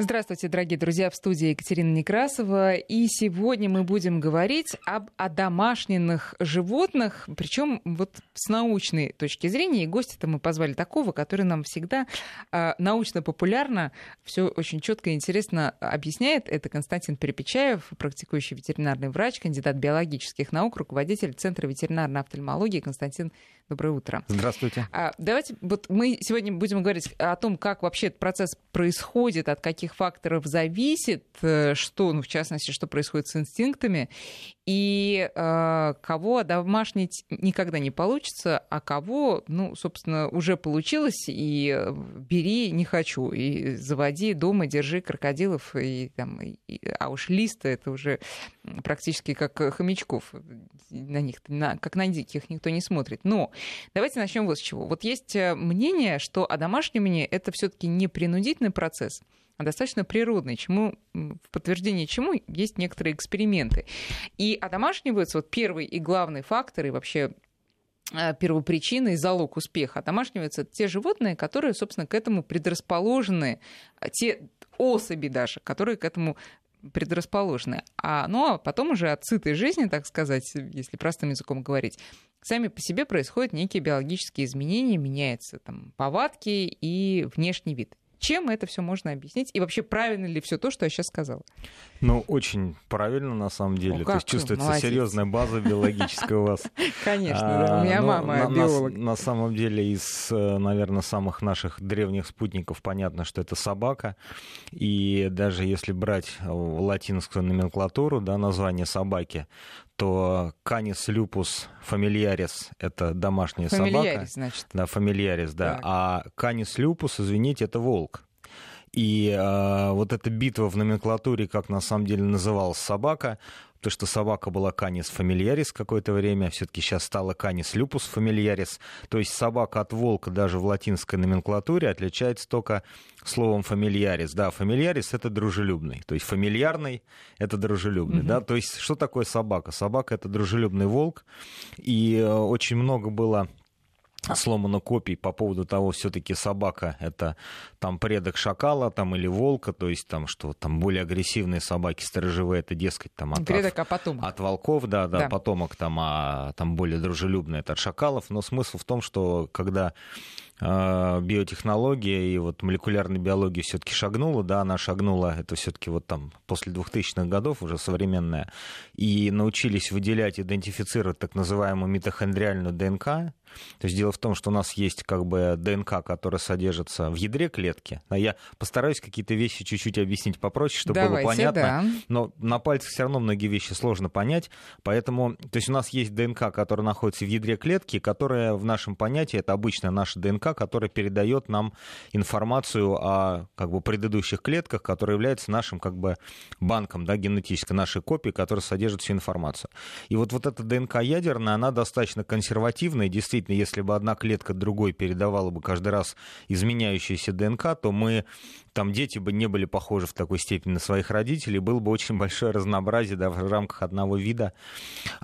Здравствуйте, дорогие друзья, в студии Екатерина Некрасова. И сегодня мы будем говорить об одомашненных животных, причем вот с научной точки зрения. И гостя-то мы позвали такого, который нам всегда э, научно-популярно все очень четко и интересно объясняет. Это Константин Перепечаев, практикующий ветеринарный врач, кандидат биологических наук, руководитель Центра ветеринарной офтальмологии. Константин, доброе утро. Здравствуйте. А, давайте, вот мы сегодня будем говорить о том, как вообще этот процесс происходит, от каких каких факторов зависит, э, что, ну, в частности, что происходит с инстинктами, и э, кого домашнить никогда не получится, а кого, ну, собственно, уже получилось, и э, бери не хочу, и заводи дома, держи крокодилов, и, там, и, а уж листа это уже практически как хомячков, на них, на, как на диких никто не смотрит. Но давайте начнем вот с чего. Вот есть э, мнение, что одомашнивание это все-таки не принудительный процесс, а достаточно природный, чему, в подтверждение чему есть некоторые эксперименты. И одомашниваются, вот первый и главный фактор, и вообще э, первопричина и залог успеха. Одомашниваются те животные, которые, собственно, к этому предрасположены, а те особи даже, которые к этому предрасположены. А, ну, а потом уже от сытой жизни, так сказать, если простым языком говорить, сами по себе происходят некие биологические изменения, меняются там повадки и внешний вид. Чем это все можно объяснить? И вообще правильно ли все то, что я сейчас сказала? Ну, очень правильно, на самом деле. О, то есть чувствуется серьезная база биологическая у вас. Конечно, да. У меня мама биолог. На самом деле, из, э, наверное, самых наших древних спутников понятно, что это собака. И даже если брать латинскую номенклатуру, да, название собаки, то Canis lupus familiaris — это домашняя фамильярис, собака. значит. Да, familiaris, да. Так. А Canis lupus, извините, это волк. И э, вот эта битва в номенклатуре, как на самом деле называлась собака, то, что собака была Canis familiaris какое-то время, все-таки сейчас стала Canis lupus familiaris. То есть собака от волка даже в латинской номенклатуре отличается только словом familiaris. Да, familiaris — это дружелюбный. То есть фамильярный — это дружелюбный. Mm-hmm. Да? То есть что такое собака? Собака — это дружелюбный волк. И э, очень много было сломано копий по поводу того, все-таки собака это там предок шакала там или волка, то есть там что там более агрессивные собаки сторожевые, это дескать там от, предок, а потомок. от волков, да, да, да, потомок там, а там более дружелюбный это от шакалов, но смысл в том, что когда биотехнология и вот молекулярная биология все-таки шагнула, да, она шагнула, это все-таки вот там после 2000-х годов уже современная, и научились выделять, идентифицировать так называемую митохондриальную ДНК, то есть дело в том, что у нас есть как бы ДНК, которая содержится в ядре клетки. А я постараюсь какие-то вещи чуть-чуть объяснить попроще, чтобы Давайте, было понятно. Да. Но на пальцах все равно многие вещи сложно понять. Поэтому, то есть у нас есть ДНК, которая находится в ядре клетки, которая в нашем понятии, это обычная наша ДНК, которая передает нам информацию о как бы, предыдущих клетках, которая является нашим как бы, банком да, генетической, нашей копией, которая содержит всю информацию. И вот, вот эта ДНК ядерная, она достаточно консервативная, действительно, если бы одна клетка другой передавала бы каждый раз изменяющуюся ДНК, то мы, там дети бы не были похожи в такой степени на своих родителей, было бы очень большое разнообразие да, в рамках одного вида.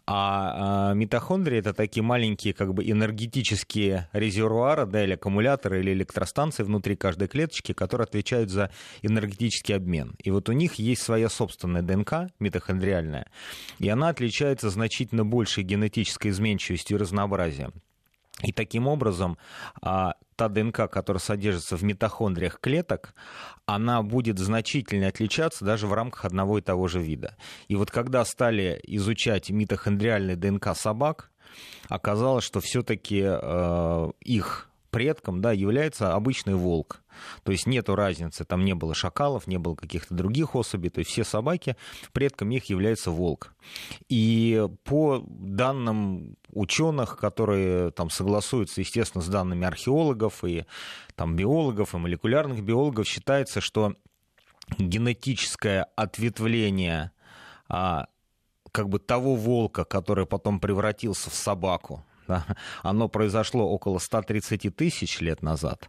А, а митохондрии это такие маленькие как бы энергетические резервуары, да, или аккумуляторы, или электростанции внутри каждой клеточки, которые отвечают за энергетический обмен. И вот у них есть своя собственная ДНК митохондриальная, и она отличается значительно большей генетической изменчивостью и разнообразием. И таким образом а, та ДНК, которая содержится в митохондриях клеток, она будет значительно отличаться даже в рамках одного и того же вида. И вот когда стали изучать митохондриальные ДНК собак, оказалось, что все-таки э, их предком да, является обычный волк. То есть нету разницы, там не было шакалов, не было каких-то других особей, то есть все собаки, предком их является волк. И по данным ученых, которые там согласуются, естественно, с данными археологов и там, биологов и молекулярных биологов, считается, что генетическое ответвление а, как бы того волка, который потом превратился в собаку, оно произошло около 130 тысяч лет назад.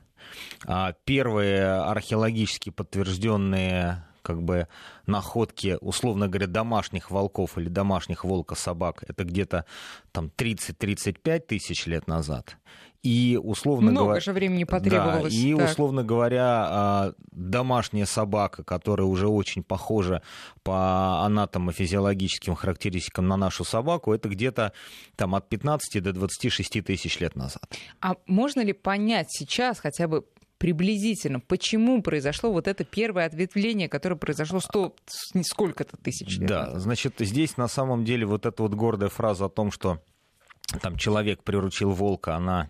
А первые археологически подтвержденные как бы находки, условно говоря, домашних волков или домашних волка-собак, это где-то там 30-35 тысяч лет назад. И условно Много говоря, же времени потребовалось. Да, и так. условно говоря, а, домашняя собака, которая уже очень похожа по анатомо-физиологическим характеристикам на нашу собаку, это где-то там от 15 до 26 тысяч лет назад. А можно ли понять сейчас хотя бы приблизительно, почему произошло вот это первое ответвление, которое произошло сто, сколько-то тысяч лет Да, значит, здесь на самом деле вот эта вот гордая фраза о том, что там человек приручил волка, она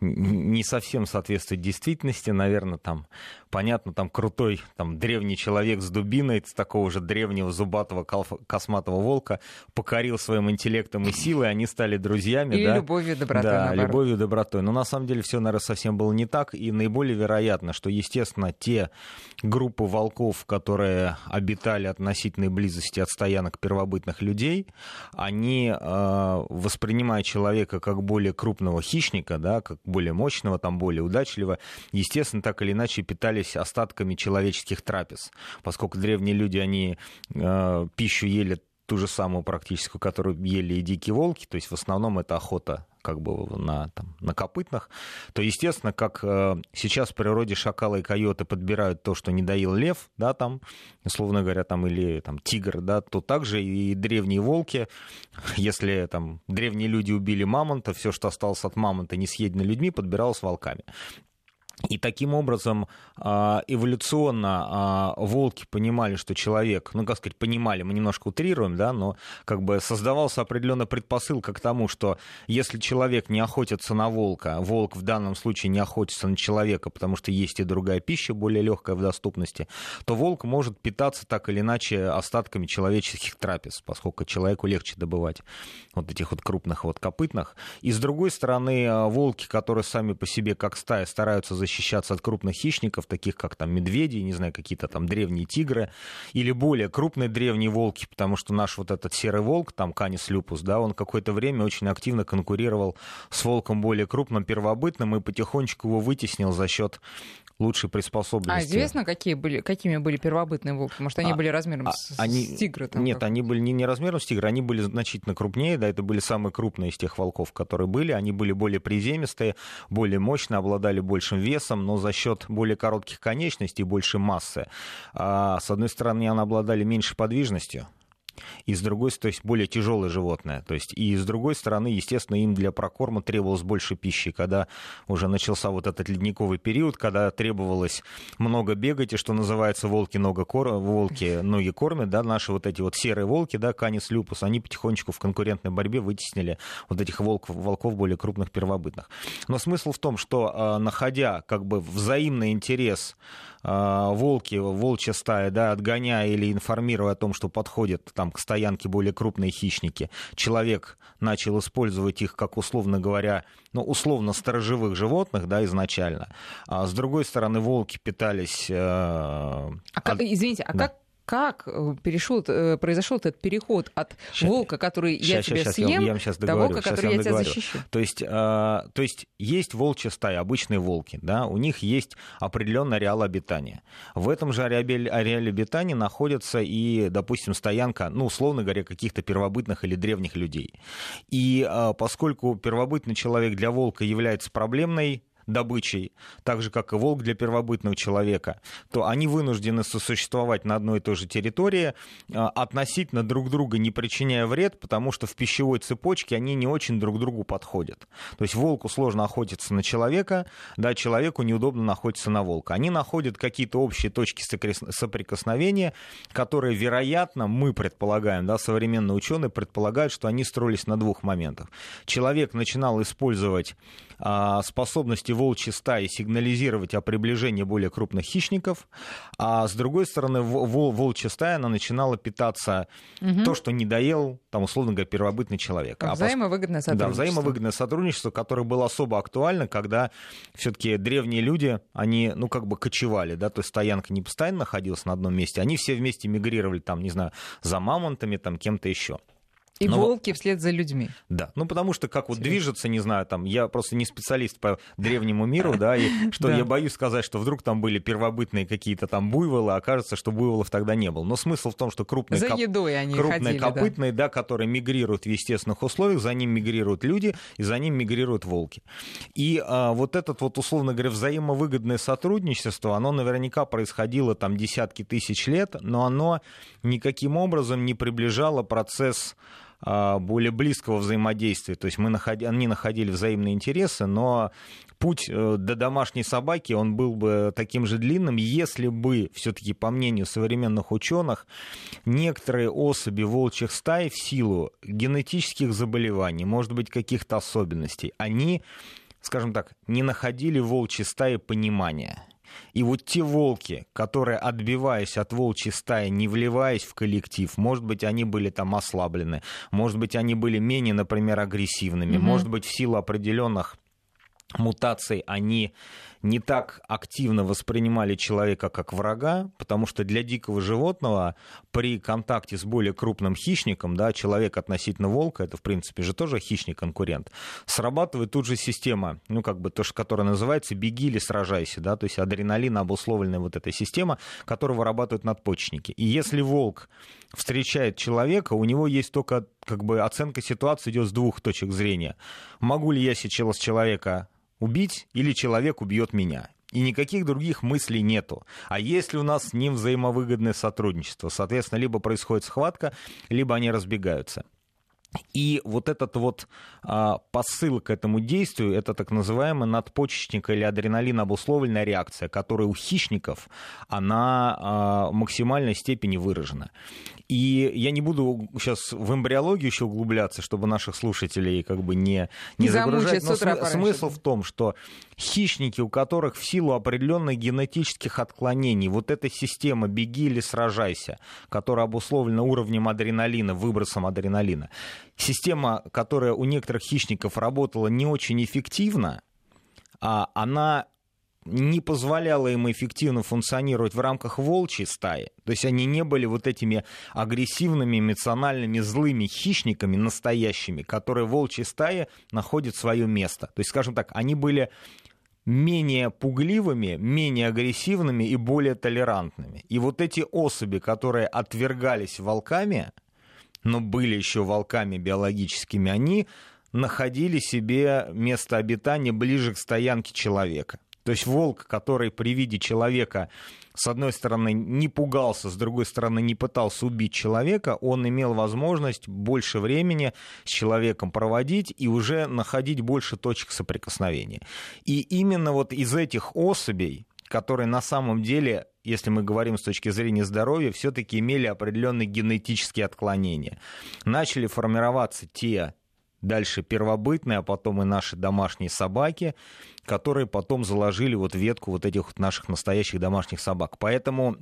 не совсем соответствует действительности, наверное, там понятно, там крутой, там древний человек с дубиной, с такого же древнего зубатого косматого волка покорил своим интеллектом и силой, они стали друзьями. Или да? любовью, добротой. Да, наоборот. любовью, добротой. Но на самом деле все, наверное, совсем было не так, и наиболее вероятно, что, естественно, те группы волков, которые обитали относительной близости от стоянок первобытных людей, они, э, воспринимая человека как более крупного хищника, да, как более мощного, там, более удачливого, естественно, так или иначе питались остатками человеческих трапез, поскольку древние люди, они э, пищу ели ту же самую практически, которую ели и дикие волки, то есть в основном это охота как бы на, там, на копытных, то, естественно, как э, сейчас в природе шакалы и койоты подбирают то, что не доил лев, да, там, условно говоря, там, или там, тигр, да, то также и древние волки, если там древние люди убили мамонта, все, что осталось от мамонта, не съедено людьми, подбиралось волками. И таким образом а, эволюционно а, волки понимали, что человек, ну, как сказать, понимали, мы немножко утрируем, да, но как бы создавался определенная предпосылка к тому, что если человек не охотится на волка, волк в данном случае не охотится на человека, потому что есть и другая пища, более легкая в доступности, то волк может питаться так или иначе остатками человеческих трапез, поскольку человеку легче добывать вот этих вот крупных вот копытных. И с другой стороны, волки, которые сами по себе как стая стараются защищаться от крупных хищников, таких как там медведи, не знаю, какие-то там древние тигры, или более крупные древние волки, потому что наш вот этот серый волк, там Канис люпус, да, он какое-то время очень активно конкурировал с волком более крупным, первобытным, и потихонечку его вытеснил за счет лучшей приспособленности. А известно, какие были, какими были первобытные волки? Может, они а, были размером а, с, они, с тигра? Там нет, как? они были не, не размером с тигра, они были значительно крупнее, да, это были самые крупные из тех волков, которые были. Они были более приземистые, более мощные, обладали большим весом, но за счет более коротких конечностей и большей массы. А, с одной стороны, они обладали меньшей подвижностью, и с другой, то есть более тяжелое животное. То есть, и с другой стороны, естественно, им для прокорма требовалось больше пищи. Когда уже начался вот этот ледниковый период, когда требовалось много бегать, и что называется волки, много кор... волки ноги кормят, да, наши вот эти вот серые волки, да, канис люпус, они потихонечку в конкурентной борьбе вытеснили вот этих волков, волков более крупных первобытных. Но смысл в том, что а, находя как бы взаимный интерес волки, волчья стая, да, отгоняя или информируя о том, что подходят там к стоянке более крупные хищники, человек начал использовать их как, условно говоря, ну, условно сторожевых животных, да, изначально. А с другой стороны, волки питались... Э, а, от... Извините, а да. как как э, перешел, э, произошел этот переход от сейчас, волка, который я сейчас, тебя съем, я, я сейчас до волка, который я, я тебя защищу. То есть, э, то есть есть волчья стая, обычные волки, да, у них есть определенный ареал обитания. В этом же ареале, ареале обитания находится и, допустим, стоянка, ну, условно говоря, каких-то первобытных или древних людей. И э, поскольку первобытный человек для волка является проблемной добычей, так же, как и волк для первобытного человека, то они вынуждены сосуществовать на одной и той же территории, а, относительно друг друга не причиняя вред, потому что в пищевой цепочке они не очень друг другу подходят. То есть волку сложно охотиться на человека, да, человеку неудобно находиться на волка. Они находят какие-то общие точки соприкосновения, которые, вероятно, мы предполагаем, да, современные ученые предполагают, что они строились на двух моментах. Человек начинал использовать а, способности волчьей стаи сигнализировать о приближении более крупных хищников, а с другой стороны вол, волчья стая она начинала питаться угу. то, что не доел, там, условно говоря, первобытный человек. А взаимовыгодное сотрудничество. Да, взаимовыгодное сотрудничество, которое было особо актуально, когда все-таки древние люди, они, ну, как бы кочевали, да, то есть стоянка не постоянно находилась на одном месте, они все вместе мигрировали, там, не знаю, за мамонтами, там, кем-то еще. И Но... волки вслед за людьми. Да, ну потому что как вот движется, не знаю, там, я просто не специалист по древнему миру, да, и что я боюсь сказать, что вдруг там были первобытные какие-то там буйволы, а окажется, что буйволов тогда не было. Но смысл в том, что крупные, за едой они крупные ходили, копытные, да. да, которые мигрируют в естественных условиях, за ним мигрируют люди, и за ним мигрируют волки. И а, вот этот вот, условно говоря, взаимовыгодное сотрудничество, оно наверняка происходило там десятки тысяч лет, но оно никаким образом не приближало процесс а, более близкого взаимодействия. То есть мы наход... они находили взаимные интересы, но путь э, до домашней собаки, он был бы таким же длинным, если бы, все-таки по мнению современных ученых, некоторые особи волчьих стай в силу генетических заболеваний, может быть, каких-то особенностей, они, скажем так, не находили в волчьей стае понимания. И вот те волки, которые, отбиваясь от волчьей стаи, не вливаясь в коллектив, может быть, они были там ослаблены, может быть, они были менее, например, агрессивными, mm-hmm. может быть, в силу определенных мутаций они не так активно воспринимали человека как врага, потому что для дикого животного при контакте с более крупным хищником, да, человек относительно волка, это в принципе же тоже хищник-конкурент, срабатывает тут же система, ну как бы то, что, которая называется «беги или сражайся», да, то есть адреналин обусловленная вот эта система, которую вырабатывают надпочечники. И если волк встречает человека, у него есть только как бы оценка ситуации идет с двух точек зрения. Могу ли я сейчас человека убить или человек убьет меня. И никаких других мыслей нету. А если у нас с ним взаимовыгодное сотрудничество, соответственно, либо происходит схватка, либо они разбегаются. И вот этот вот а, посыл к этому действию, это так называемая надпочечника или адреналин обусловленная реакция, которая у хищников, она а, в максимальной степени выражена. И я не буду сейчас в эмбриологию еще углубляться, чтобы наших слушателей как бы не, не, не загружать. Но см- смысл в том, что хищники, у которых в силу определенных генетических отклонений вот эта система «беги или сражайся», которая обусловлена уровнем адреналина, выбросом адреналина, система, которая у некоторых хищников работала не очень эффективно, а она не позволяло им эффективно функционировать в рамках волчьей стаи. То есть они не были вот этими агрессивными, эмоциональными, злыми хищниками настоящими, которые в волчьей стае находят свое место. То есть, скажем так, они были менее пугливыми, менее агрессивными и более толерантными. И вот эти особи, которые отвергались волками, но были еще волками биологическими, они находили себе место обитания ближе к стоянке человека. То есть волк, который при виде человека, с одной стороны, не пугался, с другой стороны, не пытался убить человека, он имел возможность больше времени с человеком проводить и уже находить больше точек соприкосновения. И именно вот из этих особей, которые на самом деле если мы говорим с точки зрения здоровья, все-таки имели определенные генетические отклонения. Начали формироваться те дальше первобытные, а потом и наши домашние собаки, которые потом заложили вот ветку вот этих вот наших настоящих домашних собак. Поэтому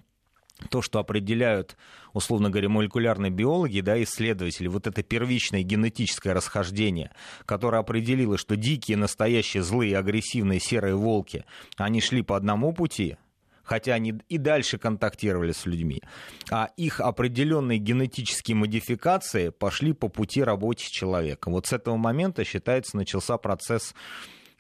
то, что определяют, условно говоря, молекулярные биологи, да, исследователи, вот это первичное генетическое расхождение, которое определило, что дикие, настоящие, злые, агрессивные серые волки, они шли по одному пути, хотя они и дальше контактировали с людьми, а их определенные генетические модификации пошли по пути работы с человеком. Вот с этого момента, считается, начался процесс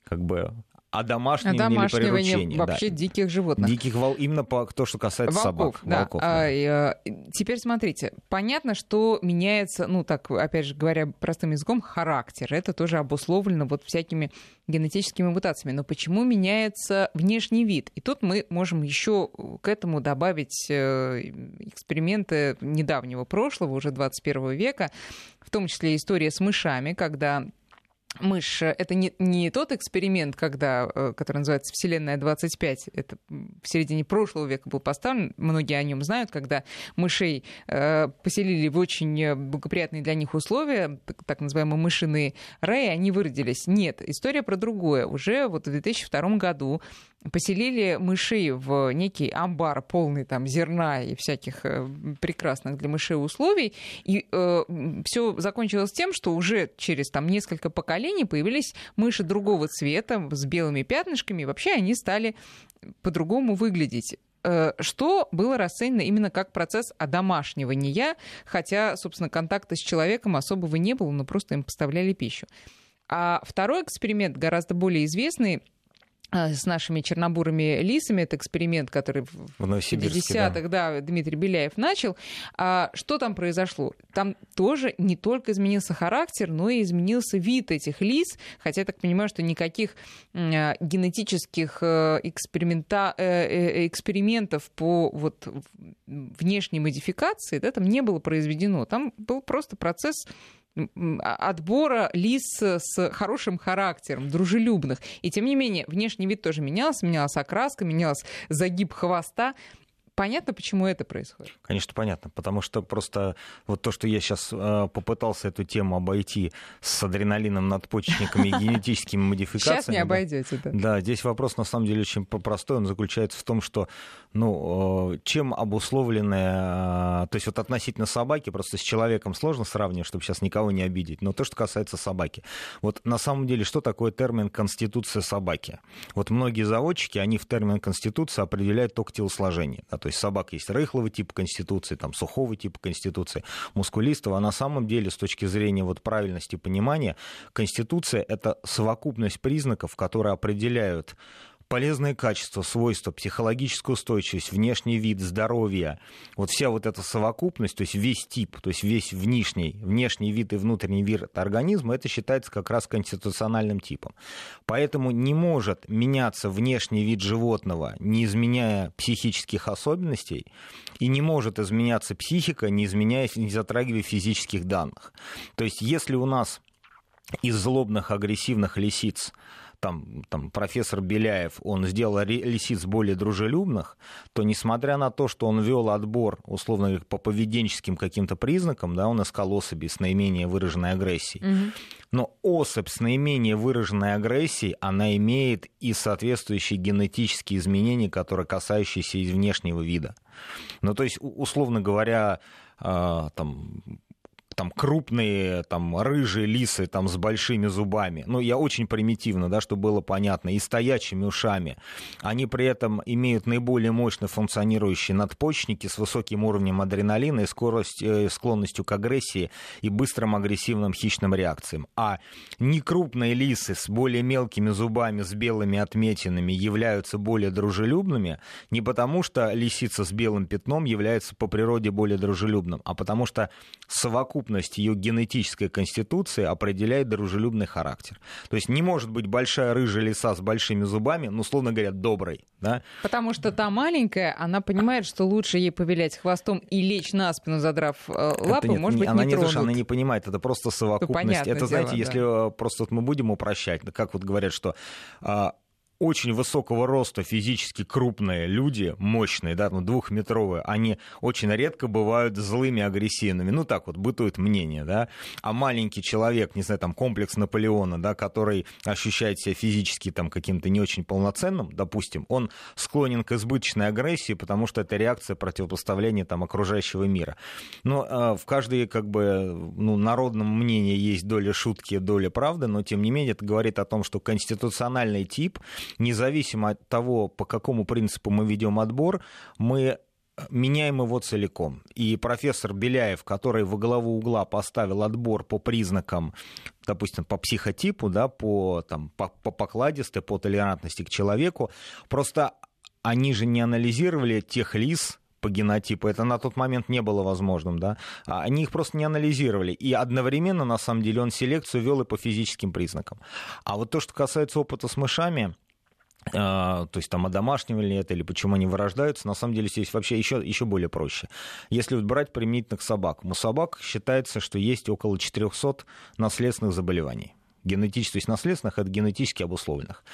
как бы одомашнивания, одомашнивания или приручения. вообще да. диких животных. Диких вол, именно по то, что касается волков, собак. Да. Волков, да. А, теперь смотрите, понятно, что меняется, ну так, опять же говоря простым языком, характер. Это тоже обусловлено вот всякими генетическими мутациями. Но почему меняется внешний вид? И тут мы можем еще к этому добавить э, эксперименты недавнего прошлого, уже 21 века, в том числе история с мышами, когда мышь — это не, не тот эксперимент, когда, э, который называется «Вселенная 25», это в середине прошлого века был поставлен, многие о нем знают, когда мышей э, поселили в очень благоприятные для них условия, так, так называемые мышиные раи, они выродились. Нет, история про другое. Уже вот в 2002 году поселили мышей в некий амбар, полный там зерна и всяких э, прекрасных для мышей условий. И э, все закончилось тем, что уже через там несколько поколений появились мыши другого цвета с белыми пятнышками. И вообще они стали по-другому выглядеть э, что было расценено именно как процесс одомашнивания, хотя, собственно, контакта с человеком особого не было, но просто им поставляли пищу. А второй эксперимент, гораздо более известный, с нашими чернобурыми лисами. Это эксперимент, который в 50-х да. да, Дмитрий Беляев начал. А что там произошло? Там тоже не только изменился характер, но и изменился вид этих лис. Хотя я так понимаю, что никаких а, генетических э, эксперимента, э, э, экспериментов по вот, внешней модификации да, там не было произведено. Там был просто процесс а, отбора лис с хорошим характером, дружелюбных. И тем не менее, внешний вид тоже менялся, менялась окраска, менялся загиб хвоста понятно, почему это происходит? Конечно, понятно, потому что просто вот то, что я сейчас э, попытался эту тему обойти с адреналином, надпочечниками и генетическими модификациями. Сейчас не обойдете, да. Да, здесь вопрос на самом деле очень простой, он заключается в том, что, ну, э, чем обусловленное, э, то есть вот относительно собаки, просто с человеком сложно сравнивать, чтобы сейчас никого не обидеть, но то, что касается собаки. Вот на самом деле, что такое термин «конституция собаки»? Вот многие заводчики, они в термин «конституция» определяют только телосложение, то есть собака есть рыхлого типа конституции, там, сухого типа конституции, мускулистого. А на самом деле, с точки зрения вот правильности понимания, конституция — это совокупность признаков, которые определяют полезные качества, свойства, психологическую устойчивость, внешний вид, здоровье, вот вся вот эта совокупность, то есть весь тип, то есть весь внешний, внешний вид и внутренний вид организма, это считается как раз конституциональным типом. Поэтому не может меняться внешний вид животного, не изменяя психических особенностей, и не может изменяться психика, не изменяя, не затрагивая физических данных. То есть если у нас из злобных агрессивных лисиц там, там профессор Беляев, он сделал лисиц более дружелюбных, то несмотря на то, что он вел отбор, условно говоря, по поведенческим каким-то признакам, да, он искал особи с наименее выраженной агрессией. Угу. Но особь с наименее выраженной агрессией, она имеет и соответствующие генетические изменения, которые касающиеся из внешнего вида. Ну, то есть, условно говоря, а, там, там крупные, там рыжие лисы там с большими зубами. Ну, я очень примитивно, да, чтобы было понятно, и стоячими ушами. Они при этом имеют наиболее мощно функционирующие надпочечники с высоким уровнем адреналина и скорость, э, склонностью к агрессии и быстрым агрессивным хищным реакциям. А некрупные лисы с более мелкими зубами, с белыми отметинами являются более дружелюбными не потому, что лисица с белым пятном является по природе более дружелюбным, а потому что совокупность совокупность ее генетической конституции определяет дружелюбный характер. То есть не может быть большая рыжая лиса с большими зубами, ну, условно говоря, доброй. Да? Потому что та маленькая, она понимает, что лучше ей повилять хвостом и лечь на спину, задрав э, лапы, нет, может быть, она не, не тронут. она не понимает, это просто совокупность. Ну, это, знаете, дело, если да. просто вот мы будем упрощать, как вот говорят, что а, очень высокого роста физически крупные люди, мощные, да, ну, двухметровые, они очень редко бывают злыми, агрессивными. Ну, так вот, бытует мнение, да. А маленький человек, не знаю, там, комплекс Наполеона, да, который ощущает себя физически там каким-то не очень полноценным, допустим, он склонен к избыточной агрессии, потому что это реакция противопоставления там окружающего мира. Но э, в каждой, как бы, ну, народном мнении есть доля шутки, доля правды, но, тем не менее, это говорит о том, что конституциональный тип независимо от того, по какому принципу мы ведем отбор, мы меняем его целиком. И профессор Беляев, который во главу угла поставил отбор по признакам, допустим, по психотипу, да, по, там, по, по покладистой, по толерантности к человеку, просто они же не анализировали тех лиц, по генотипу. Это на тот момент не было возможным, да. А они их просто не анализировали. И одновременно, на самом деле, он селекцию вел и по физическим признакам. А вот то, что касается опыта с мышами, то есть там одомашнивали ли это или почему они вырождаются, на самом деле здесь вообще еще, еще более проще. Если вот брать применительных собак, у собак считается, что есть около 400 наследственных заболеваний генетически, то есть наследственных, это генетически обусловленных.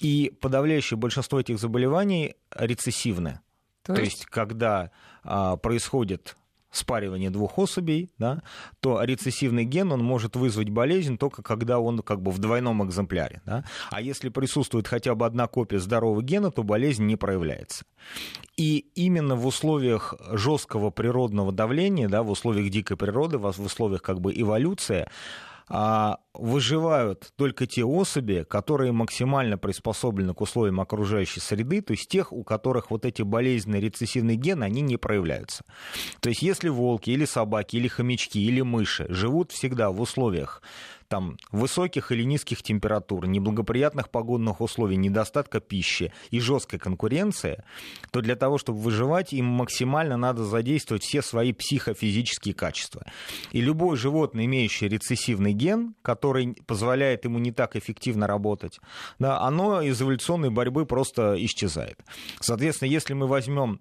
И подавляющее большинство этих заболеваний рецессивны. То есть, то есть когда а, происходит спаривание двух особей, да, то рецессивный ген он может вызвать болезнь только когда он как бы в двойном экземпляре. Да. А если присутствует хотя бы одна копия здорового гена, то болезнь не проявляется. И именно в условиях жесткого природного давления, да, в условиях дикой природы, в условиях как бы эволюции, выживают только те особи, которые максимально приспособлены к условиям окружающей среды, то есть тех, у которых вот эти болезненные рецессивные гены, они не проявляются. То есть если волки или собаки, или хомячки, или мыши живут всегда в условиях там, высоких или низких температур, неблагоприятных погодных условий, недостатка пищи и жесткой конкуренции, то для того, чтобы выживать, им максимально надо задействовать все свои психофизические качества. И любое животное, имеющее рецессивный ген, который позволяет ему не так эффективно работать, да, оно из эволюционной борьбы просто исчезает. Соответственно, если мы возьмем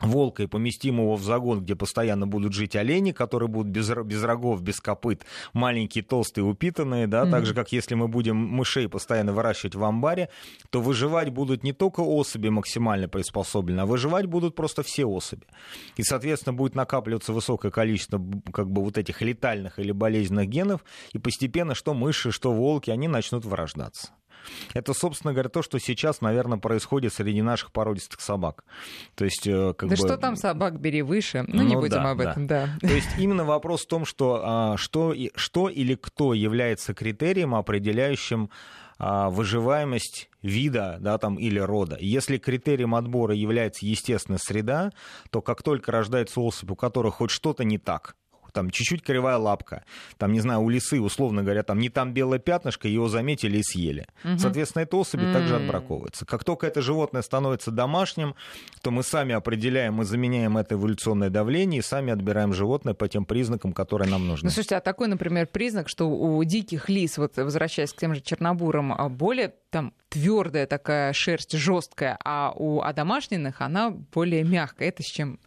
волка и поместим его в загон, где постоянно будут жить олени, которые будут без, без рогов, без копыт, маленькие, толстые, упитанные, да, mm-hmm. так же, как если мы будем мышей постоянно выращивать в амбаре, то выживать будут не только особи максимально приспособлены, а выживать будут просто все особи. И, соответственно, будет накапливаться высокое количество как бы вот этих летальных или болезненных генов, и постепенно что мыши, что волки, они начнут вырождаться. Это, собственно говоря, то, что сейчас, наверное, происходит среди наших породистых собак. То есть, э, как да бы... что там собак, бери выше. Ну, ну не будем да, об этом, да. да. То есть именно вопрос в том, что, а, что, что или кто является критерием, определяющим а, выживаемость вида да, там, или рода. Если критерием отбора является естественная среда, то как только рождается особь, у которой хоть что-то не так, там чуть-чуть кривая лапка, там, не знаю, у лисы, условно говоря, там не там белое пятнышко, его заметили и съели. Угу. Соответственно, это особи mm также отбраковывается. Как только это животное становится домашним, то мы сами определяем и заменяем это эволюционное давление, и сами отбираем животное по тем признакам, которые нам нужны. Ну, слушайте, а такой, например, признак, что у диких лис, вот возвращаясь к тем же чернобурам, а более там твердая такая шерсть, жесткая, а у одомашненных она более мягкая. Это с чем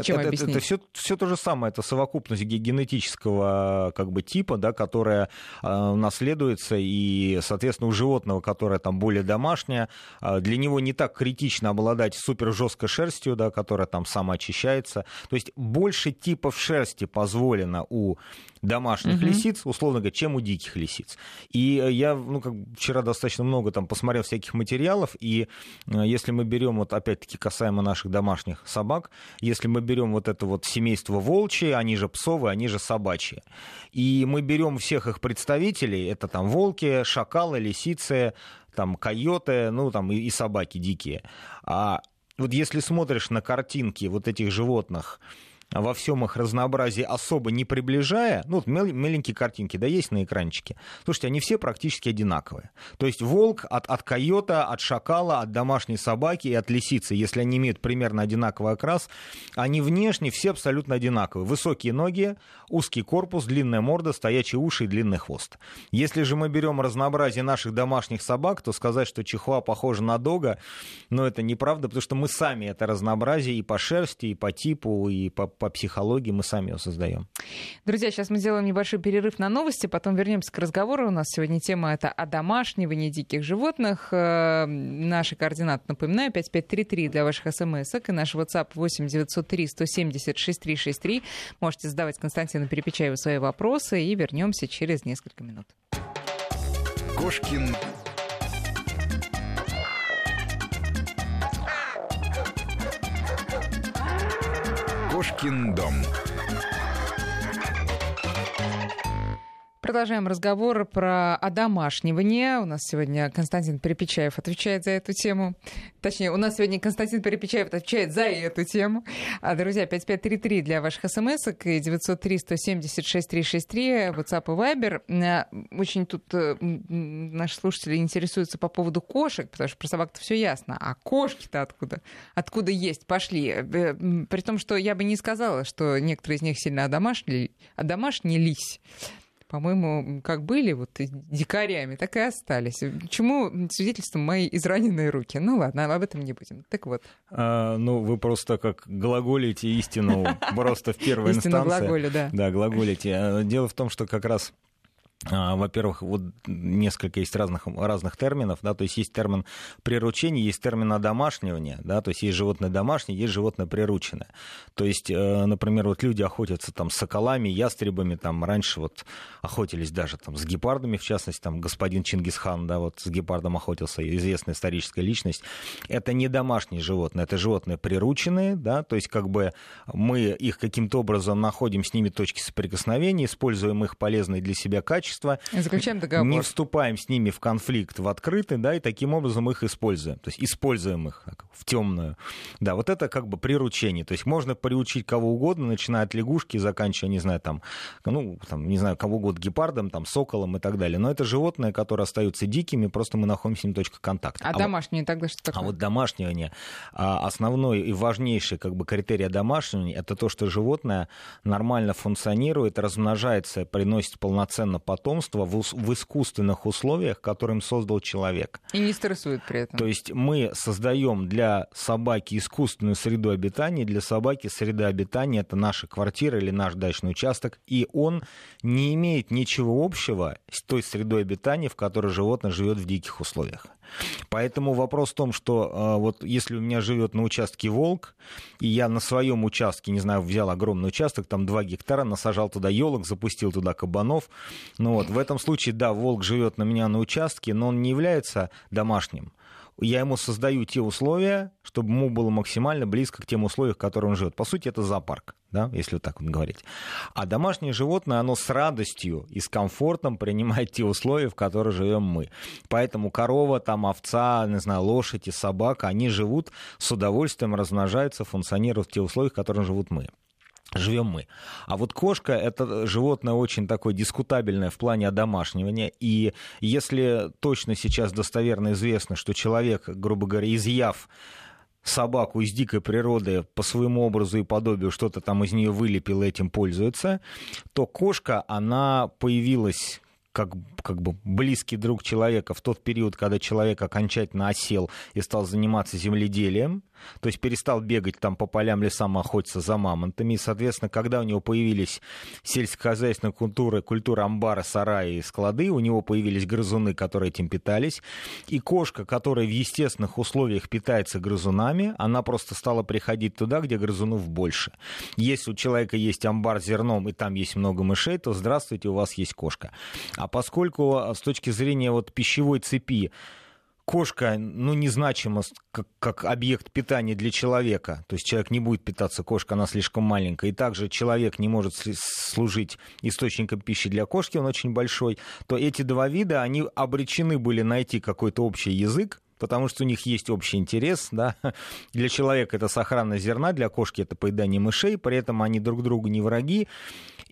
а чем это, объяснить? Это, это все, все то же самое, это совокупность генетического как бы, типа, да, которая э, наследуется, и, соответственно, у животного, которое там более домашнее, э, для него не так критично обладать супер жесткой шерстью, да, которая там самоочищается. То есть больше типов шерсти позволено у домашних угу. лисиц, условно говоря, чем у диких лисиц. И я ну, как вчера достаточно много там посмотрел всяких материалов, и э, если мы берем, вот опять-таки касаемо наших домашних собак, если мы берем вот это вот семейство волчьи, они же псовые, они же собачьи, и мы берем всех их представителей, это там волки, шакалы, лисицы, там койоты, ну там и, и собаки дикие. А вот если смотришь на картинки вот этих животных, во всем их разнообразии особо не приближая, ну, вот маленькие картинки, да, есть на экранчике. Слушайте, они все практически одинаковые. То есть волк от, от койота, от шакала, от домашней собаки и от лисицы, если они имеют примерно одинаковый окрас, они внешне все абсолютно одинаковые. Высокие ноги, узкий корпус, длинная морда, стоячие уши и длинный хвост. Если же мы берем разнообразие наших домашних собак, то сказать, что чихуа похожа на дога, но это неправда, потому что мы сами это разнообразие и по шерсти, и по типу, и по по психологии, мы сами его создаем. Друзья, сейчас мы сделаем небольшой перерыв на новости, потом вернемся к разговору. У нас сегодня тема это о домашнивании диких животных. Э, наши координаты, напоминаю, 5533 для ваших смс и наш WhatsApp 8 903 170 6363. Можете задавать Константину Перепечаеву свои вопросы и вернемся через несколько минут. Кошкин Кошкин дом. Продолжаем разговор про одомашнивание. У нас сегодня Константин Перепечаев отвечает за эту тему. Точнее, у нас сегодня Константин Перепечаев отвечает за эту тему. А, друзья, 5533 для ваших смс и 903 176 363 WhatsApp и Viber. А, очень тут э, наши слушатели интересуются по поводу кошек, потому что про собак-то все ясно. А кошки-то откуда? Откуда есть? Пошли. Э, при том, что я бы не сказала, что некоторые из них сильно одомашнились. одомашнились по-моему, как были вот дикарями, так и остались. Чему свидетельством мои израненные руки? Ну ладно, об этом не будем. Так вот. А, ну, вы просто как глаголите истину просто в первой инстанции. Истину глаголю, да. Да, глаголите. А, дело в том, что как раз во-первых, вот несколько есть разных, разных терминов, да, то есть есть термин приручение, есть термин одомашнивание, да, то есть есть животное домашнее, есть животное прирученное. То есть, э, например, вот люди охотятся там с соколами, ястребами, там раньше вот охотились даже там с гепардами, в частности, там господин Чингисхан, да, вот с гепардом охотился, известная историческая личность. Это не домашние животные, это животные прирученные, да, то есть как бы мы их каким-то образом находим с ними точки соприкосновения, используем их полезные для себя качества, сообщества. Заключаем договор. Не вступаем с ними в конфликт в открытый, да, и таким образом их используем. То есть используем их в темную. Да, вот это как бы приручение. То есть можно приучить кого угодно, начиная от лягушки, заканчивая, не знаю, там, ну, там, не знаю, кого угодно, гепардом, там, соколом и так далее. Но это животные, которые остаются дикими, просто мы находим с ним точку контакта. А, а домашние вот, тогда что такое? А вот домашнее, а, основной и важнейший как бы критерий домашнего, это то, что животное нормально функционирует, размножается, приносит полноценно потомство в, в искусственных условиях, которым создал человек. И не стрессует при этом. То есть мы создаем для собаки искусственную среду обитания, для собаки среда обитания это наша квартира или наш дачный участок, и он не имеет ничего общего с той средой обитания, в которой животное живет в диких условиях. Поэтому вопрос в том, что э, вот если у меня живет на участке волк, и я на своем участке, не знаю, взял огромный участок, там 2 гектара, насажал туда елок, запустил туда кабанов, ну вот, в этом случае, да, волк живет на меня на участке, но он не является домашним я ему создаю те условия, чтобы ему было максимально близко к тем условиям, в которых он живет. По сути, это зоопарк, да, если вот так вот говорить. А домашнее животное, оно с радостью и с комфортом принимает те условия, в которых живем мы. Поэтому корова, там, овца, не знаю, лошадь и собака, они живут с удовольствием, размножаются, функционируют в те условия, в которых живут мы живем мы. А вот кошка — это животное очень такое дискутабельное в плане одомашнивания. И если точно сейчас достоверно известно, что человек, грубо говоря, изъяв собаку из дикой природы по своему образу и подобию что-то там из нее вылепил и этим пользуется, то кошка, она появилась как, как бы близкий друг человека в тот период, когда человек окончательно осел и стал заниматься земледелием, то есть перестал бегать там по полям, лесам, охотиться за мамонтами. И, соответственно, когда у него появились сельскохозяйственная культура, культура амбара, сараи и склады, у него появились грызуны, которые этим питались. И кошка, которая в естественных условиях питается грызунами, она просто стала приходить туда, где грызунов больше. Если у человека есть амбар с зерном, и там есть много мышей, то здравствуйте, у вас есть кошка. А поскольку с точки зрения вот пищевой цепи кошка, ну, незначима как, как объект питания для человека. То есть человек не будет питаться кошкой, она слишком маленькая. И также человек не может служить источником пищи для кошки, он очень большой. То эти два вида, они обречены были найти какой-то общий язык, потому что у них есть общий интерес. Да? Для человека это сохранность зерна, для кошки это поедание мышей, при этом они друг другу не враги.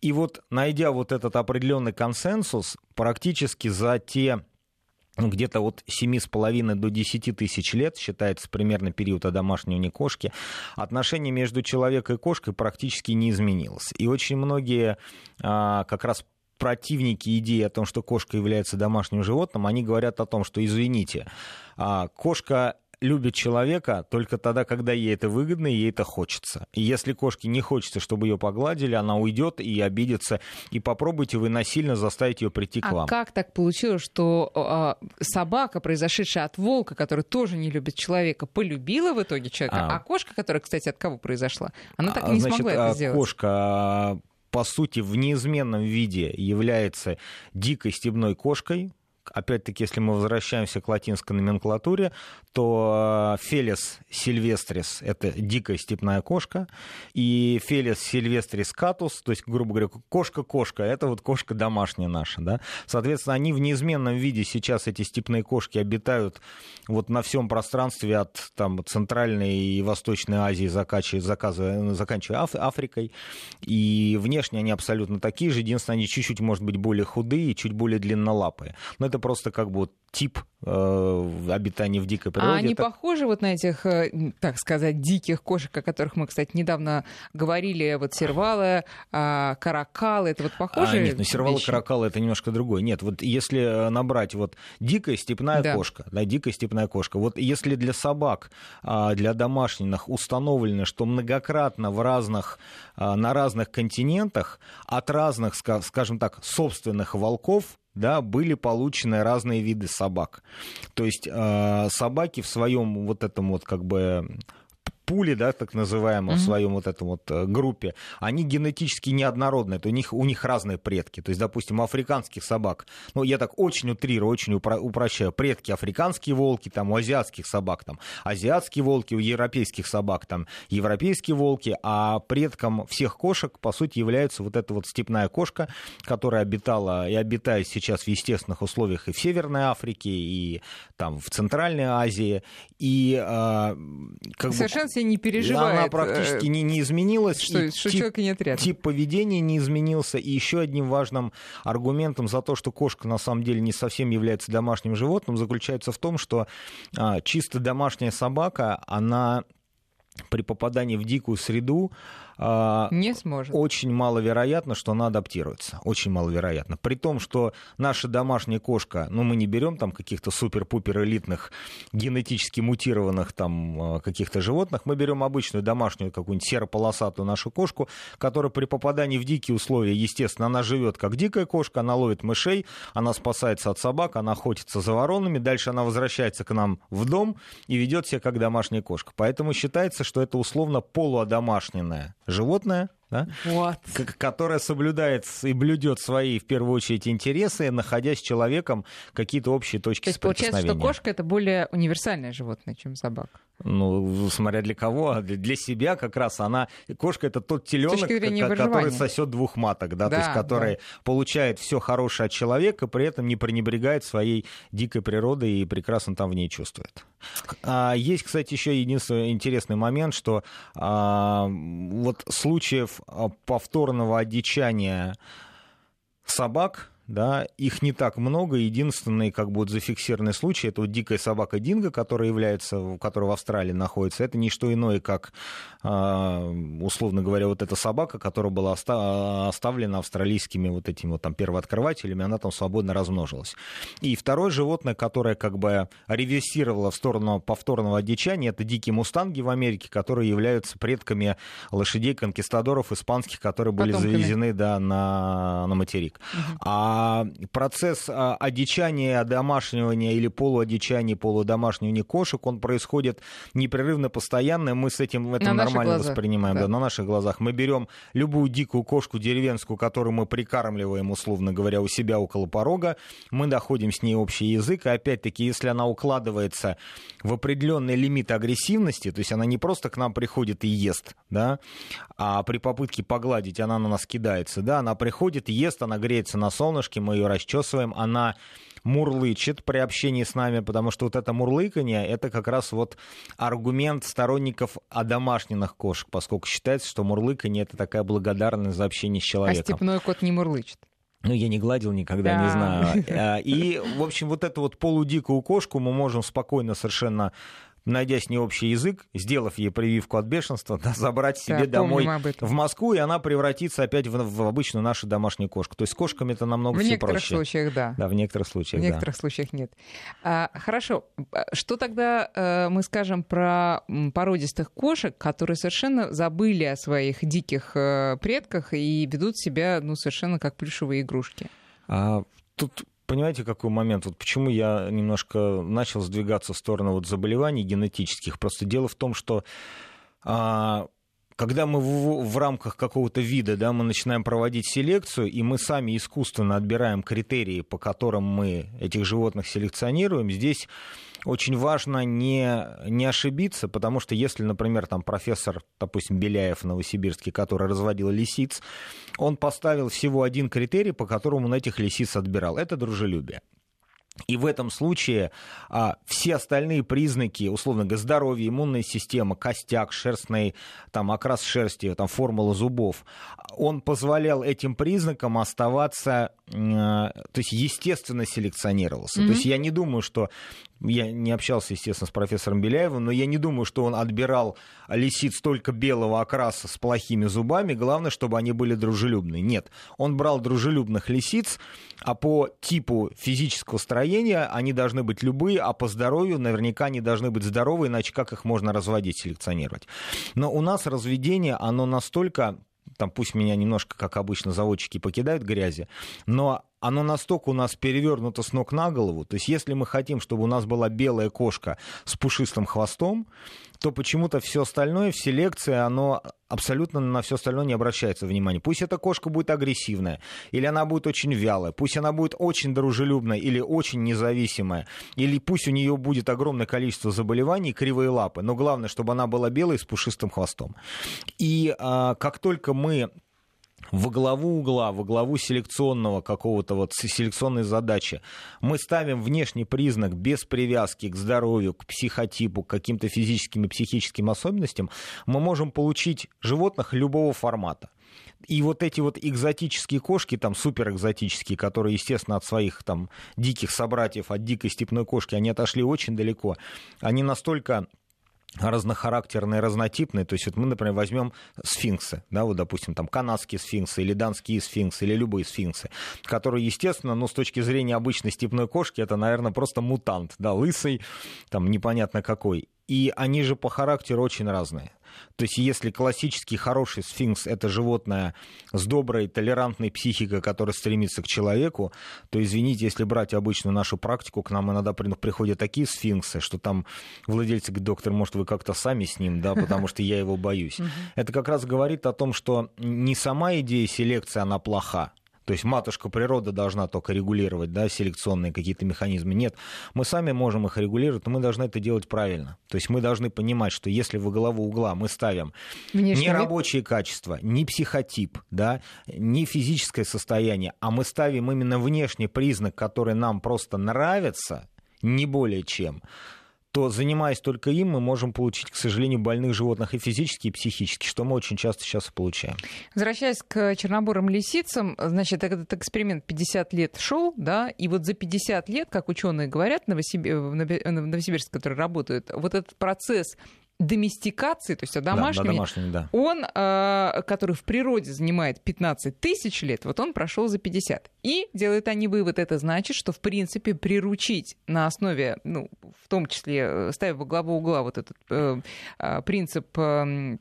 И вот найдя вот этот определенный консенсус, практически за те ну, где-то от 7,5 до 10 тысяч лет, считается примерно период одомашнивания кошки, отношение между человеком и кошкой практически не изменилось. И очень многие а, как раз противники идеи о том, что кошка является домашним животным, они говорят о том, что, извините, а, кошка любит человека только тогда, когда ей это выгодно и ей это хочется. И если кошке не хочется, чтобы ее погладили, она уйдет и обидится. И попробуйте вы насильно заставить ее прийти к а вам. А как так получилось, что э, собака, произошедшая от волка, который тоже не любит человека, полюбила в итоге человека, а, а кошка, которая, кстати, от кого произошла, она так и не значит, смогла это а сделать. Кошка по сути, в неизменном виде является дикой стебной кошкой, опять-таки, если мы возвращаемся к латинской номенклатуре, то Фелис сильвестрис — это дикая степная кошка, и Фелис сильвестрис катус, то есть, грубо говоря, кошка-кошка, это вот кошка домашняя наша, да. Соответственно, они в неизменном виде сейчас, эти степные кошки, обитают вот на всем пространстве от там, Центральной и Восточной Азии, заканчивая, заканчивая Африкой, и внешне они абсолютно такие же, единственное, они чуть-чуть, может быть, более худые чуть более длиннолапые. Но это просто как бы тип э, обитания в дикой природе. А они это... похожи вот на этих, э, так сказать, диких кошек, о которых мы, кстати, недавно говорили, вот сервалы, э, каракалы, это вот похожи? А, нет, ну сервалы, вещи? каракалы это немножко другое. Нет, вот если набрать вот дикая степная да. кошка, да, дикая степная кошка, вот если для собак, а, для домашних установлено, что многократно в разных, а, на разных континентах от разных, скажем так, собственных волков да, были получены разные виды собак. То есть э, собаки в своем вот этом вот как бы пули, да, так называемые, mm-hmm. в своем вот этом вот э, группе, они генетически неоднородные, то у них, у них разные предки. То есть, допустим, у африканских собак, ну, я так очень утрирую, очень упро- упрощаю, предки африканские волки, там, у азиатских собак, там, азиатские волки, у европейских собак, там, европейские волки, а предком всех кошек, по сути, является вот эта вот степная кошка, которая обитала и обитает сейчас в естественных условиях и в Северной Африке, и там в Центральной Азии, и э, как Совершенно бы себе не переживает. Она практически не, не изменилась. Что, что тип, человека нет рядом. Тип поведения не изменился. И еще одним важным аргументом за то, что кошка на самом деле не совсем является домашним животным, заключается в том, что а, чисто домашняя собака, она при попадании в дикую среду не сможет. Очень маловероятно, что она адаптируется. Очень маловероятно. При том, что наша домашняя кошка, ну, мы не берем там каких-то супер-пупер элитных, генетически мутированных там а, каких-то животных, мы берем обычную домашнюю какую-нибудь серо-полосатую нашу кошку, которая при попадании в дикие условия, естественно, она живет как дикая кошка, она ловит мышей, она спасается от собак, она охотится за воронами, дальше она возвращается к нам в дом и ведет себя как домашняя кошка. Поэтому считается, что это условно полуодомашненная животное, да, вот. которое соблюдает и блюдет свои, в первую очередь, интересы, находясь с человеком какие-то общие точки То есть получается, что кошка это более универсальное животное, чем собака? Ну, смотря для кого, а для себя как раз она... Кошка это тот теленок, который сосет двух маток, да, да то есть который да. получает все хорошее от человека, при этом не пренебрегает своей дикой природой и прекрасно там в ней чувствует. А, есть, кстати, еще единственный интересный момент, что а, вот случаев а, повторного одичания собак да, их не так много. Единственный, как вот зафиксированный случай, это вот дикая собака Динго, которая является, которая в Австралии находится. Это не что иное, как, а, условно говоря, вот эта собака, которая была оставлена австралийскими вот этими вот там первооткрывателями, она там свободно размножилась. И второе животное, которое как бы реверсировало в сторону повторного одичания, это дикие мустанги в Америке, которые являются предками лошадей-конкистадоров испанских, которые были Потомками. завезены да, на, на материк. А а процесс а, одичания, одомашнивания или полуодичания, полудомашнивания кошек, он происходит непрерывно, постоянно. Мы с этим это на нормально воспринимаем, да. да, на наших глазах. Мы берем любую дикую кошку деревенскую, которую мы прикармливаем, условно говоря, у себя около порога, мы находим с ней общий язык, и опять-таки, если она укладывается в определенный лимит агрессивности, то есть она не просто к нам приходит и ест, да, а при попытке погладить она на нас кидается, да, она приходит, ест, она греется на солнце, солнышке, мы ее расчесываем, она мурлычет при общении с нами, потому что вот это мурлыканье, это как раз вот аргумент сторонников одомашненных кошек, поскольку считается, что мурлыканье это такая благодарность за общение с человеком. А степной кот не мурлычет. Ну, я не гладил никогда, да. не знаю. А, и, в общем, вот эту вот полудикую кошку мы можем спокойно совершенно найдя с ней общий язык, сделав ей прививку от бешенства, да, забрать себе да, домой в Москву, и она превратится опять в, в обычную нашу домашнюю кошку. То есть с кошками это намного в все некоторых проще. случаях, да. Да, в некоторых случаях, В некоторых да. случаях нет. А, хорошо. А что тогда э, мы скажем про породистых кошек, которые совершенно забыли о своих диких э, предках и ведут себя, ну, совершенно как плюшевые игрушки? А, тут понимаете, какой момент? Вот почему я немножко начал сдвигаться в сторону вот заболеваний генетических. Просто дело в том, что а, когда мы в, в рамках какого-то вида, да, мы начинаем проводить селекцию, и мы сами искусственно отбираем критерии, по которым мы этих животных селекционируем, здесь очень важно не, не ошибиться, потому что если, например, там профессор, допустим, Беляев в Новосибирске, который разводил лисиц, он поставил всего один критерий, по которому он этих лисиц отбирал. Это дружелюбие. И в этом случае а, все остальные признаки, условно говоря, здоровье, иммунная система, костяк, шерстный, там, окрас шерсти, там, формула зубов, он позволял этим признакам оставаться, э, то есть естественно селекционировался. Mm-hmm. То есть я не думаю, что я не общался, естественно, с профессором Беляевым, но я не думаю, что он отбирал лисиц только белого окраса с плохими зубами. Главное, чтобы они были дружелюбные. Нет, он брал дружелюбных лисиц, а по типу физического строения они должны быть любые, а по здоровью наверняка они должны быть здоровые, иначе как их можно разводить, селекционировать. Но у нас разведение, оно настолько там пусть меня немножко, как обычно, заводчики покидают грязи, но оно настолько у нас перевернуто с ног на голову. То есть, если мы хотим, чтобы у нас была белая кошка с пушистым хвостом, то почему-то все остальное в селекции, оно абсолютно на все остальное не обращается внимания. Пусть эта кошка будет агрессивная, или она будет очень вялая, пусть она будет очень дружелюбная или очень независимая, или пусть у нее будет огромное количество заболеваний, кривые лапы, но главное, чтобы она была белой с пушистым хвостом. И а, как только мы во главу угла, во главу селекционного какого-то вот селекционной задачи. Мы ставим внешний признак без привязки к здоровью, к психотипу, к каким-то физическим и психическим особенностям, мы можем получить животных любого формата. И вот эти вот экзотические кошки, там суперэкзотические, которые, естественно, от своих там диких собратьев, от дикой степной кошки, они отошли очень далеко. Они настолько разнохарактерные, разнотипные. То есть вот мы, например, возьмем сфинксы, да, вот, допустим, там канадские сфинксы или донские сфинксы или любые сфинксы, которые, естественно, ну, с точки зрения обычной степной кошки, это, наверное, просто мутант, да, лысый, там, непонятно какой. И они же по характеру очень разные. То есть если классический хороший сфинкс — это животное с доброй, толерантной психикой, которое стремится к человеку, то, извините, если брать обычную нашу практику, к нам иногда приходят такие сфинксы, что там владельцы говорят, доктор, может, вы как-то сами с ним, да, потому что я его боюсь. Это как раз говорит о том, что не сама идея селекции, она плоха, то есть матушка природа должна только регулировать да, селекционные какие-то механизмы. Нет, мы сами можем их регулировать, но мы должны это делать правильно. То есть мы должны понимать, что если во главу угла мы ставим Внешний не рабочие качества, не психотип, да, не физическое состояние, а мы ставим именно внешний признак, который нам просто нравится, не более чем, то занимаясь только им, мы можем получить, к сожалению, больных животных и физически, и психически, что мы очень часто сейчас и получаем. Возвращаясь к чернобурым лисицам, значит, этот эксперимент 50 лет шел, да, и вот за 50 лет, как ученые говорят, Новосибир... в Новосибирске, которые работают, вот этот процесс доместикации, то есть одомашнивания, да, да, он, э, который в природе занимает 15 тысяч лет, вот он прошел за 50. И делают они вывод, это значит, что в принципе приручить на основе, ну, в том числе э, ставя во главу угла вот этот э, э, принцип э,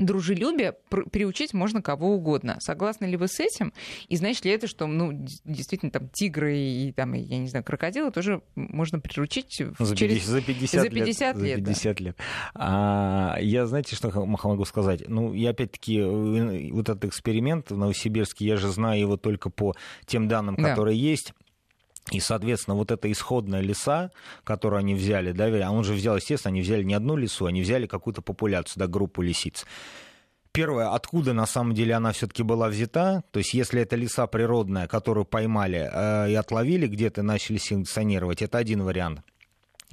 дружелюбие приучить можно кого угодно. Согласны ли вы с этим? И значит ли это, что, ну, действительно, там, тигры и, там, я не знаю, крокодилы тоже можно приручить за через... за 50, за 50 лет? лет. За 50 да. лет. А, я, знаете, что могу сказать? Ну, я, опять-таки, э, вот этот эксперимент в Новосибирске, я же знаю его только по тем данным, да. которые есть. И, соответственно, вот эта исходная леса, которую они взяли, да, а он же взял, естественно, они взяли не одну лесу, они взяли какую-то популяцию, да, группу лисиц. Первое, откуда на самом деле она все-таки была взята, то есть если это леса природная, которую поймали э, и отловили где-то, начали санкционировать, это один вариант.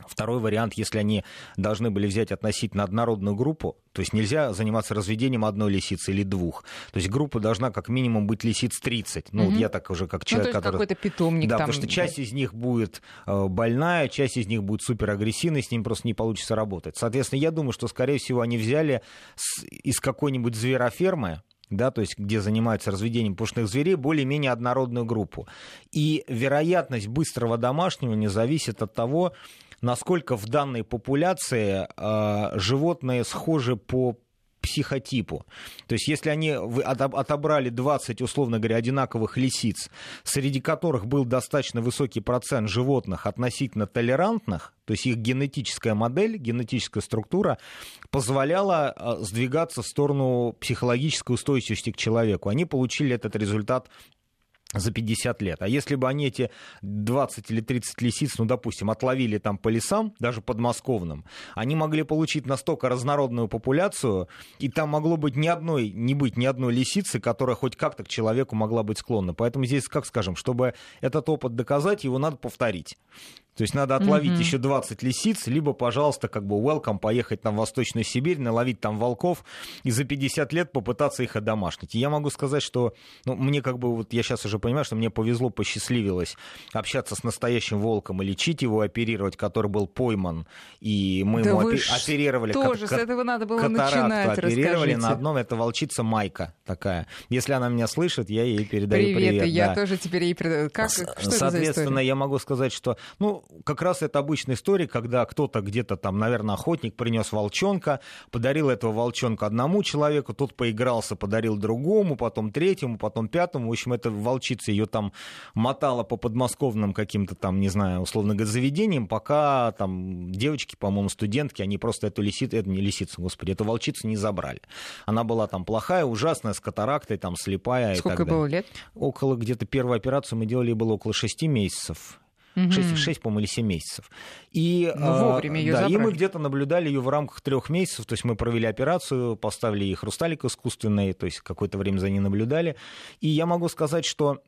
Второй вариант, если они должны были взять относительно однородную группу, то есть нельзя заниматься разведением одной лисицы или двух. То есть группа должна как минимум быть лисиц 30. Ну, угу. вот я так уже как человек, ну, то есть который... какой-то питомник Да, там... потому что часть из них будет э, больная, часть из них будет суперагрессивной, с ним просто не получится работать. Соответственно, я думаю, что, скорее всего, они взяли из какой-нибудь зверофермы, да, то есть где занимаются разведением пушных зверей, более-менее однородную группу. И вероятность быстрого домашнего зависит от того, насколько в данной популяции э, животные схожи по психотипу. То есть если они отобрали 20, условно говоря, одинаковых лисиц, среди которых был достаточно высокий процент животных относительно толерантных, то есть их генетическая модель, генетическая структура позволяла а, сдвигаться в сторону психологической устойчивости к человеку. Они получили этот результат за 50 лет. А если бы они эти 20 или 30 лисиц, ну, допустим, отловили там по лесам, даже подмосковным, они могли получить настолько разнородную популяцию, и там могло быть ни одной, не быть ни одной лисицы, которая хоть как-то к человеку могла быть склонна. Поэтому здесь, как скажем, чтобы этот опыт доказать, его надо повторить. То есть надо отловить mm-hmm. еще 20 лисиц, либо, пожалуйста, как бы welcome, поехать там в Восточную Сибирь, наловить там волков и за 50 лет попытаться их одомашнить. И я могу сказать, что ну, мне как бы, вот я сейчас уже понимаю, что мне повезло, посчастливилось общаться с настоящим волком и лечить его, оперировать, который был пойман, и мы да ему опи- оперировали. Тоже кат- с этого надо было начинать, оперировали расскажите. на одном, это волчица Майка такая. Если она меня слышит, я ей передаю привет. Привет, я да. тоже теперь ей передаю. Как, что Соответственно, я могу сказать, что, ну, как раз это обычная история, когда кто-то где-то там, наверное, охотник принес волчонка, подарил этого волчонка одному человеку, тот поигрался, подарил другому, потом третьему, потом пятому. В общем, эта волчица ее там мотала по подмосковным каким-то там, не знаю, условно говоря, заведениям, пока там девочки, по-моему, студентки, они просто эту лисицу, это не лисицу, господи, эту волчицу не забрали. Она была там плохая, ужасная, с катарактой, там слепая. Сколько и так было далее. лет? Около где-то первой операции мы делали, было около шести месяцев. 6, 6, по-моему, или 7 месяцев. И, Ну, а, вовремя её да, и мы где-то наблюдали ее в рамках трех месяцев. То есть мы провели операцию, поставили ей хрусталик искусственный, то есть какое-то время за ней наблюдали. И я могу сказать, что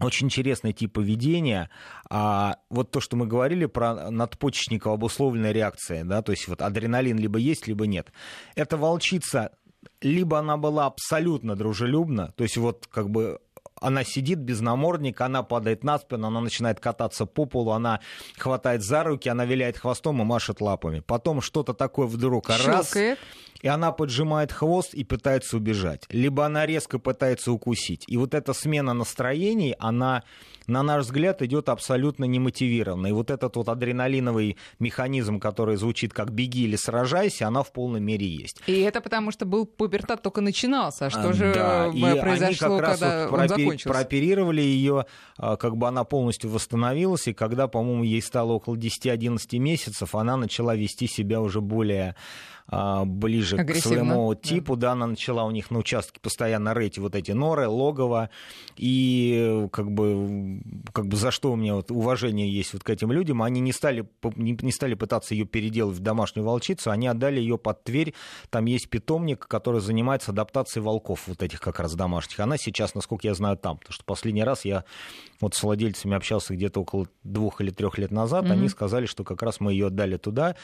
очень интересный тип поведения. А вот то, что мы говорили про надпочечниково обусловленная реакция, да, то есть вот адреналин либо есть, либо нет. Эта волчица, либо она была абсолютно дружелюбна, то есть вот как бы она сидит без намордника, она падает на спину, она начинает кататься по полу, она хватает за руки, она виляет хвостом и машет лапами. Потом что-то такое вдруг раз, Щелкает. и она поджимает хвост и пытается убежать. Либо она резко пытается укусить. И вот эта смена настроений, она, на наш взгляд, идет абсолютно немотивированно. И вот этот вот адреналиновый механизм, который звучит как «беги» или «сражайся», она в полной мере есть. И это потому, что был пубертат только начинался. А что же да, э, произошло, как раз когда вот он пропе- закончился? прооперировали ее, а, как бы она полностью восстановилась, и когда, по-моему, ей стало около 10-11 месяцев, она начала вести себя уже более ближе к своему да. типу, да. она начала у них на участке постоянно рыть вот эти норы, логово, и как бы, как бы за что у меня вот уважение есть вот к этим людям, они не стали, не, стали пытаться ее переделать в домашнюю волчицу, они отдали ее под Тверь, там есть питомник, который занимается адаптацией волков, вот этих как раз домашних, она сейчас, насколько я знаю, там, потому что последний раз я вот с владельцами общался где-то около двух или трех лет назад, Мгм. они сказали, что как раз мы ее отдали туда,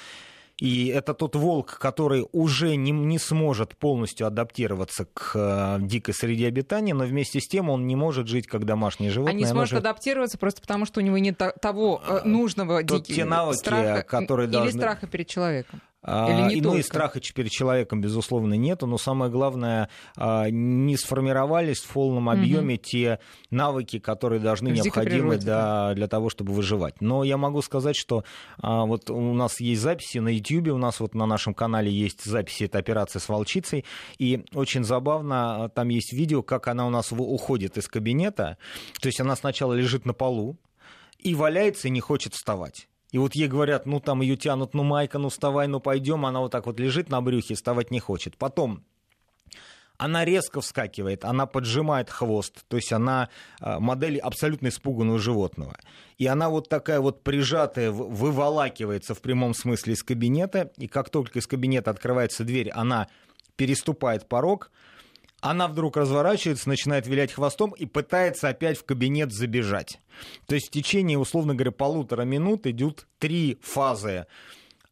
и это тот волк, который уже не, не сможет полностью адаптироваться к э, дикой среде обитания, но вместе с тем он не может жить как домашнее животное. А не сможет же- адаптироваться просто потому, что у него нет то- того э, нужного дикий- те навыки, страха, которые или должны- страха перед человеком. А, Или не и, ну и страха перед человеком, безусловно, нету, но самое главное, а, не сформировались в полном объеме те навыки, которые должны В дикой необходимы природе, да, для того, чтобы выживать. Но я могу сказать, что а, вот у нас есть записи на YouTube, у нас вот на нашем канале есть записи этой операции с волчицей, и очень забавно, а, там есть видео, как она у нас уходит из кабинета, то есть она сначала лежит на полу, и валяется и не хочет вставать. И вот ей говорят, ну там ее тянут, ну Майка, ну вставай, ну пойдем. Она вот так вот лежит на брюхе, вставать не хочет. Потом она резко вскакивает, она поджимает хвост, то есть она а, модель абсолютно испуганного животного. И она вот такая вот прижатая, выволакивается в прямом смысле из кабинета, и как только из кабинета открывается дверь, она переступает порог, она вдруг разворачивается, начинает вилять хвостом и пытается опять в кабинет забежать. То есть в течение, условно говоря, полутора минут идут три фазы.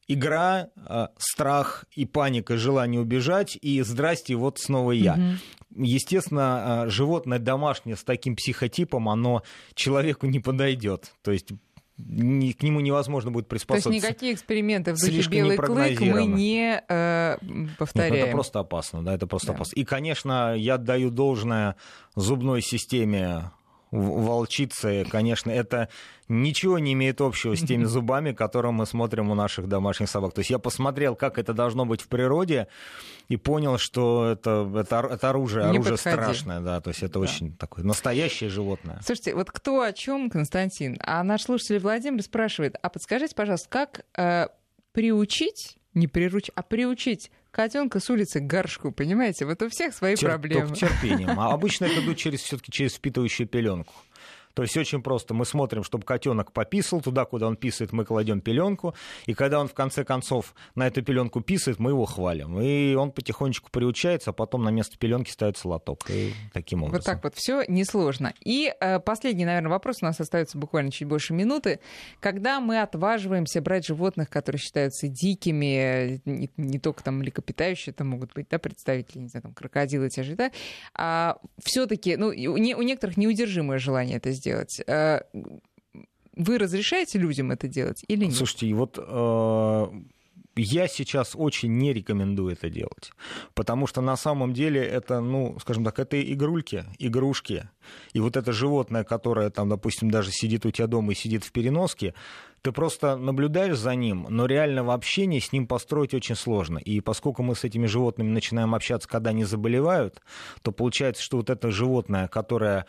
Игра, э, страх и паника, желание убежать, и здрасте, вот снова я. Мгм. Естественно, э, животное домашнее с таким психотипом, оно человеку не подойдет. То есть ни- к нему невозможно будет То есть приспособиться. никакие эксперименты в духе слишком белый клык мы не э, Нет, ну повторяем. это просто опасно, да, это просто Да. опасно. И, конечно, я даю должное зубной системе волчицы, конечно, это ничего не имеет общего с теми зубами, которые мы смотрим у наших домашних собак. То есть я посмотрел, как это должно быть в природе, и понял, что это, это, это оружие, Не оружие подходи. страшное, да, то есть это Да. очень такое настоящее животное. Слушайте, вот кто о чем, Константин? А наш слушатель Владимир спрашивает, а подскажите, пожалуйста, как э, приучить, не приручить, а приучить котенка с улицы к горшку, понимаете? Вот у всех свои Тер- проблемы. Только терпением. А обычно это идут через, все-таки через впитывающую пеленку. То есть очень просто. Мы смотрим, чтобы котенок пописал туда, куда он писает, мы кладем пеленку. И когда он в конце концов на эту пеленку писает, мы его хвалим. И он потихонечку приучается, а потом на место пеленки ставится лоток. И таким образом. Вот так вот, все несложно. И э, последний, наверное, вопрос, у нас остается буквально чуть больше минуты. Когда мы отваживаемся брать животных, которые считаются дикими, э, не, не только там млекопитающие, это могут быть да, представители, не знаю, там, крокодилы те же, да, а все-таки, ну, у, не- у некоторых неудержимое желание это сделать. Э, Вы разрешаете людям это делать или нет? Слушайте, вот э, я сейчас очень не рекомендую это делать, потому что на самом деле это, ну, скажем так, это игрульки, игрушки. И вот это животное, которое там, допустим, даже сидит у тебя дома и сидит в переноске, ты просто наблюдаешь за ним, но реального общения с ним построить очень сложно. И поскольку мы с этими животными начинаем общаться, когда они заболевают, то получается, что вот это животное, которое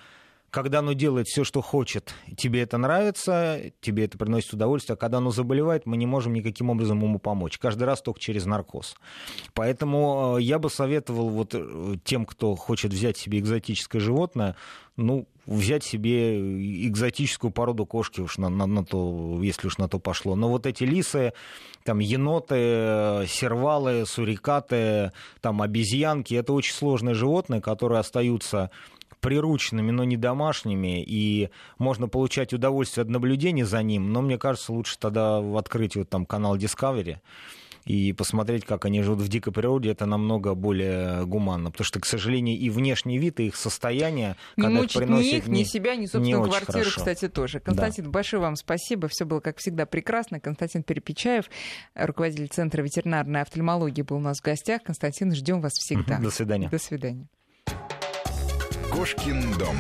когда оно делает все, что хочет, тебе это нравится, тебе это приносит удовольствие, а когда оно заболевает, мы не можем никаким образом ему помочь. Каждый раз только через наркоз. Поэтому э, я бы советовал вот э, тем, кто хочет взять себе экзотическое животное, ну, взять себе экзотическую породу кошки, уж на, на, на то, если уж на то пошло. Но вот эти лисы, там еноты, сервалы, сурикаты, там обезьянки, это очень сложные животные, которые остаются прирученными, но не домашними, и можно получать удовольствие от наблюдения за ним, но мне кажется, лучше тогда открыть вот там канал Discovery, и посмотреть, как они живут в дикой природе, это намного более гуманно. Потому что, к сожалению, и внешний вид, и их состояние, не когда мучить их приносят, ни их, ни себя, ни собственную квартиру, хорошо. кстати, тоже. Константин, да. большое вам спасибо. Все было, как всегда, прекрасно. Константин Перепечаев, руководитель Центра ветеринарной офтальмологии, был у нас в гостях. Константин, ждем вас всегда. До свидания. До свидания. Кошкин дом.